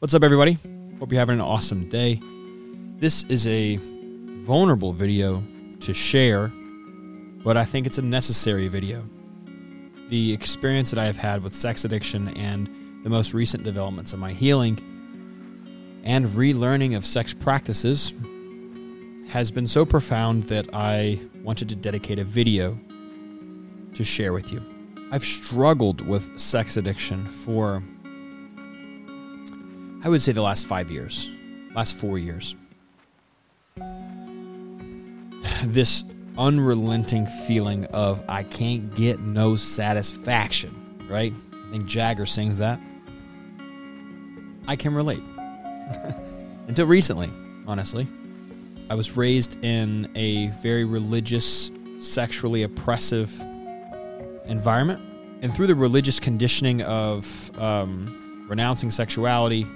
What's up, everybody? Hope you're having an awesome day. This is a vulnerable video to share, but I think it's a necessary video. The experience that I have had with sex addiction and the most recent developments of my healing and relearning of sex practices has been so profound that I wanted to dedicate a video to share with you. I've struggled with sex addiction for, I would say, the last five years, last four years. This unrelenting feeling of I can't get no satisfaction, right? I think Jagger sings that. I can relate. Until recently, honestly. I was raised in a very religious, sexually oppressive environment. And through the religious conditioning of um, renouncing sexuality,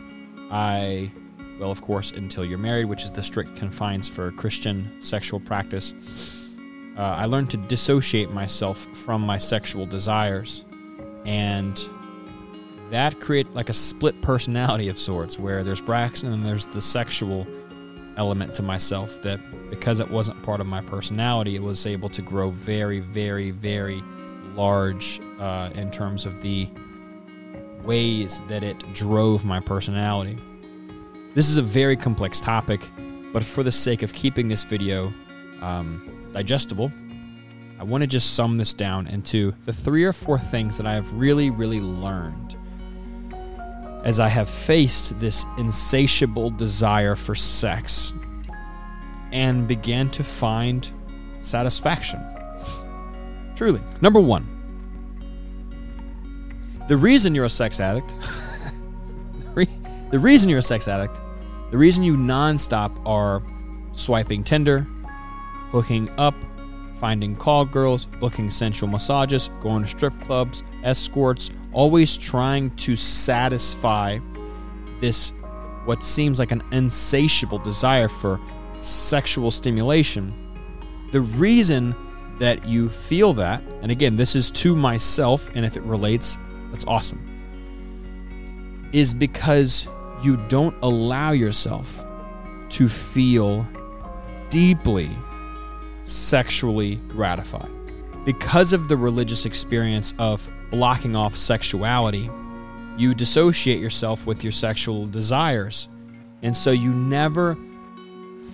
I, well, of course, until you're married, which is the strict confines for Christian sexual practice, uh, I learned to dissociate myself from my sexual desires. And that create like a split personality of sorts where there's Braxton and there's the sexual element to myself that because it wasn't part of my personality, it was able to grow very, very, very large uh, in terms of the ways that it drove my personality. This is a very complex topic, but for the sake of keeping this video um, digestible, I want to just sum this down into the three or four things that I have really, really learned as I have faced this insatiable desire for sex and began to find satisfaction. Truly. Number one, the reason you're a sex addict, the reason you're a sex addict, the reason you nonstop are swiping Tinder, hooking up, finding call girls, booking sensual massages, going to strip clubs, escorts, always trying to satisfy this what seems like an insatiable desire for sexual stimulation. The reason that you feel that, and again, this is to myself, and if it relates, that's awesome, is because you don't allow yourself to feel deeply sexually gratified. Because of the religious experience of blocking off sexuality, you dissociate yourself with your sexual desires. And so you never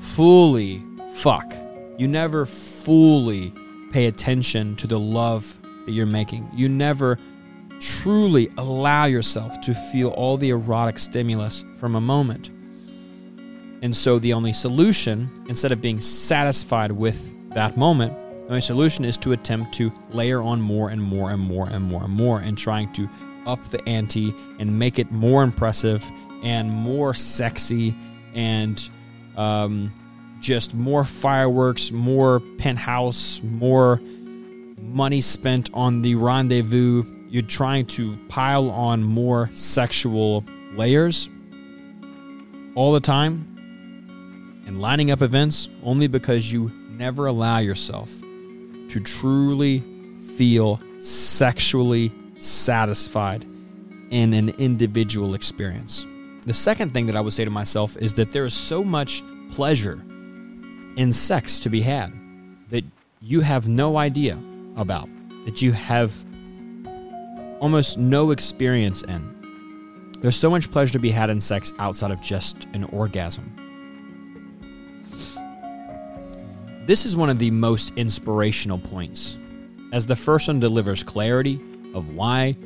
fully fuck. You never fully pay attention to the love that you're making. You never truly allow yourself to feel all the erotic stimulus from a moment. And so the only solution, instead of being satisfied with that moment, the only solution is to attempt to layer on more and more and more and more and more and trying to up the ante and make it more impressive and more sexy and um, just more fireworks, more penthouse, more money spent on the rendezvous. You're trying to pile on more sexual layers all the time and lining up events only because you never allow yourself to truly feel sexually satisfied in an individual experience. The second thing that I would say to myself is that there is so much pleasure in sex to be had that you have no idea about, that you have almost no experience in. There's so much pleasure to be had in sex outside of just an orgasm. This is one of the most inspirational points, as the first one delivers clarity of why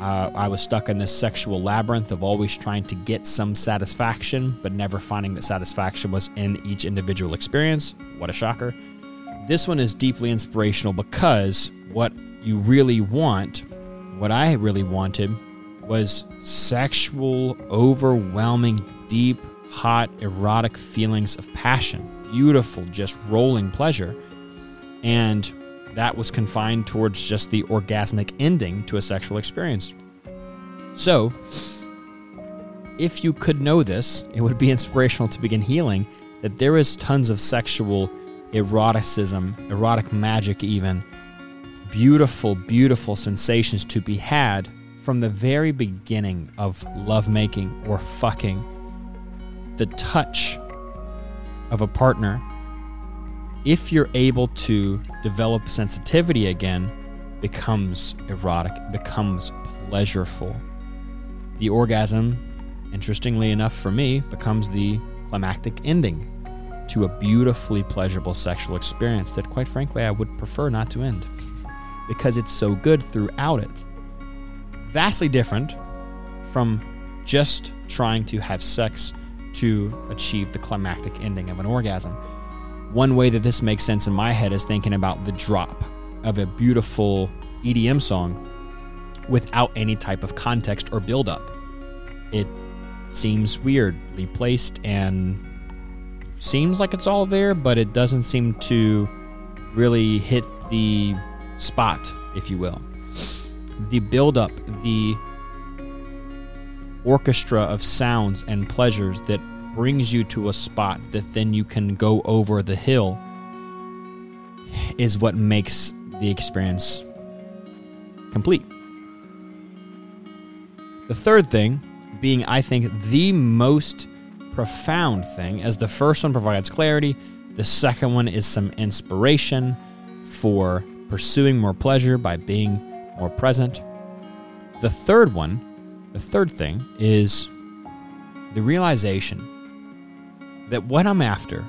uh, I was stuck in this sexual labyrinth of always trying to get some satisfaction, but never finding that satisfaction was in each individual experience. What a shocker. This one is deeply inspirational because what you really want, what I really wanted, was sexual, overwhelming, deep, hot, erotic feelings of passion beautiful, just rolling pleasure. And that was confined towards just the orgasmic ending to a sexual experience. So, if you could know this, it would be inspirational to begin healing that there is tons of sexual eroticism, erotic magic, even beautiful, beautiful sensations to be had from the very beginning of lovemaking or fucking, the touch of a partner, if you're able to develop sensitivity again, becomes erotic, becomes pleasureful. The orgasm, interestingly enough for me, becomes the climactic ending to a beautifully pleasurable sexual experience that, quite frankly, I would prefer not to end because it's so good throughout it. Vastly different from just trying to have sex to achieve the climactic ending of an orgasm. One way that this makes sense in my head is thinking about the drop of a beautiful EDM song without any type of context or build-up. It seems weirdly placed and seems like it's all there, but it doesn't seem to really hit the spot, if you will. The build-up, the orchestra of sounds and pleasures that brings you to a spot that then you can go over the hill is what makes the experience complete. The third thing being, I think, the most profound thing, as the first one provides clarity, the second one is some inspiration for pursuing more pleasure by being more present. The third one, the third thing, is the realization that what I'm after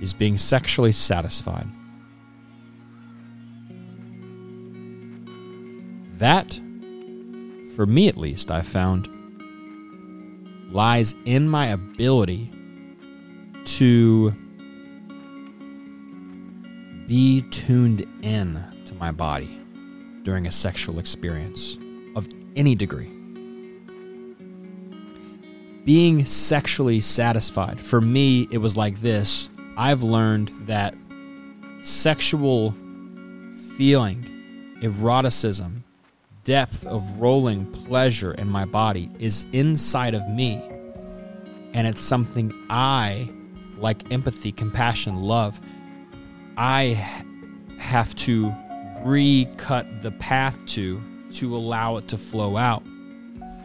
is being sexually satisfied. That, for me at least, I found lies in my ability to be tuned in to my body during a sexual experience of any degree. Being sexually satisfied, for me, it was like this. I've learned that sexual feeling, eroticism, depth of rolling pleasure in my body is inside of me. And it's something I, like empathy, compassion, love, I have to recut the path to to allow it to flow out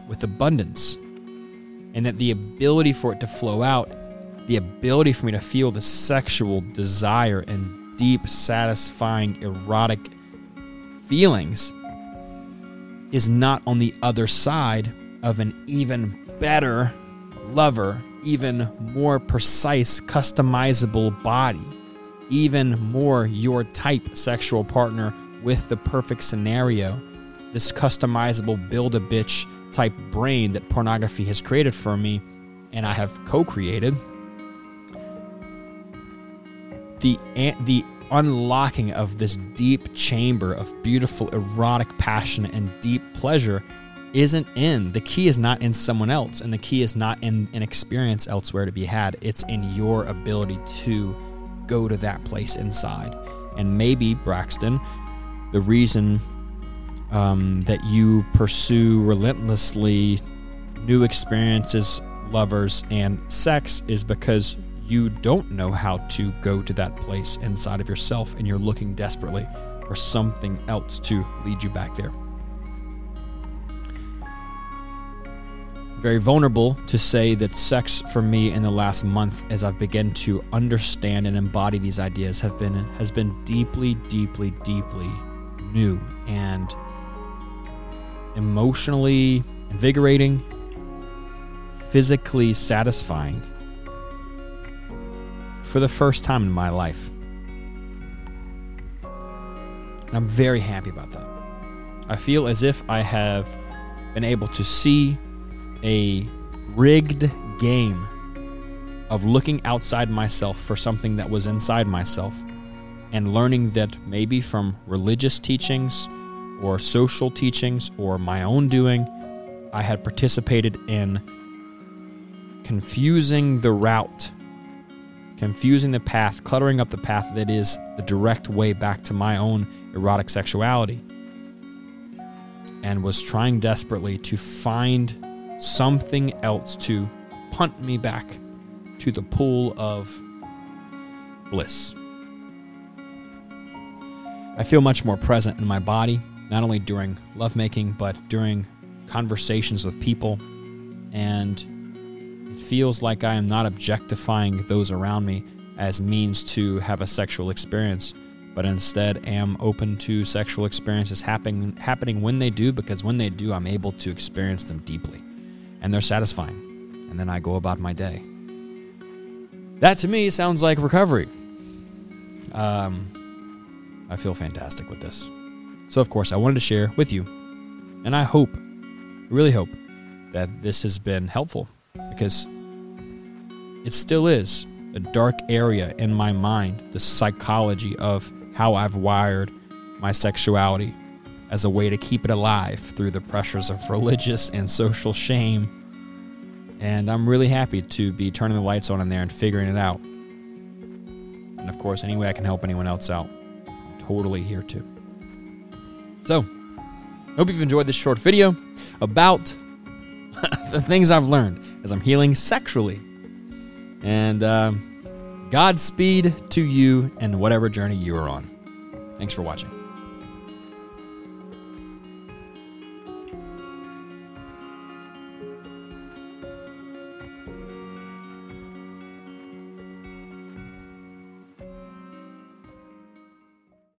with abundance. And that the ability for it to flow out, the ability for me to feel the sexual desire and deep, satisfying, erotic feelings is not on the other side of an even better lover, even more precise, customizable body, even more your type sexual partner with the perfect scenario. This customizable build a bitch type brain that pornography has created for me and I have co created. The, the unlocking of this deep chamber of beautiful, erotic passion and deep pleasure isn't in. The key is not in someone else, and the key is not in an experience elsewhere to be had. It's in your ability to go to that place inside. And maybe, Braxton, the reason um, that you pursue relentlessly new experiences, lovers, and sex is because you don't know how to go to that place inside of yourself and you're looking desperately for something else to lead you back there. Very vulnerable to say that sex for me in the last month as I've begun to understand and embody these ideas have been has been deeply deeply deeply new and emotionally invigorating, physically satisfying for the first time in my life. And I'm very happy about that. I feel as if I have been able to see a rigged game of looking outside myself for something that was inside myself and learning that maybe from religious teachings or social teachings or my own doing, I had participated in confusing the route confusing the path, cluttering up the path that is the direct way back to my own erotic sexuality, and was trying desperately to find something else to punt me back to the pool of bliss. I feel much more present in my body. not only during lovemaking, but during conversations with people. And it feels like I am not objectifying those around me as means to have a sexual experience, but instead am open to sexual experiences happening happening when they do because when they do I'm able to experience them deeply and they're satisfying. And then I go about my day. That to me sounds like recovery. Um, I feel fantastic with this. So, of course, I wanted to share with you, and I hope, really hope, that this has been helpful because it still is a dark area in my mind, the psychology of how I've wired my sexuality as a way to keep it alive through the pressures of religious and social shame and I'm really happy to be turning the lights on in there and figuring it out. And of course, any way I can help anyone else out, I'm totally here too. So, hope you've enjoyed this short video about the things I've learned as I'm healing sexually. And um, Godspeed to you and whatever journey you are on. Thanks for watching.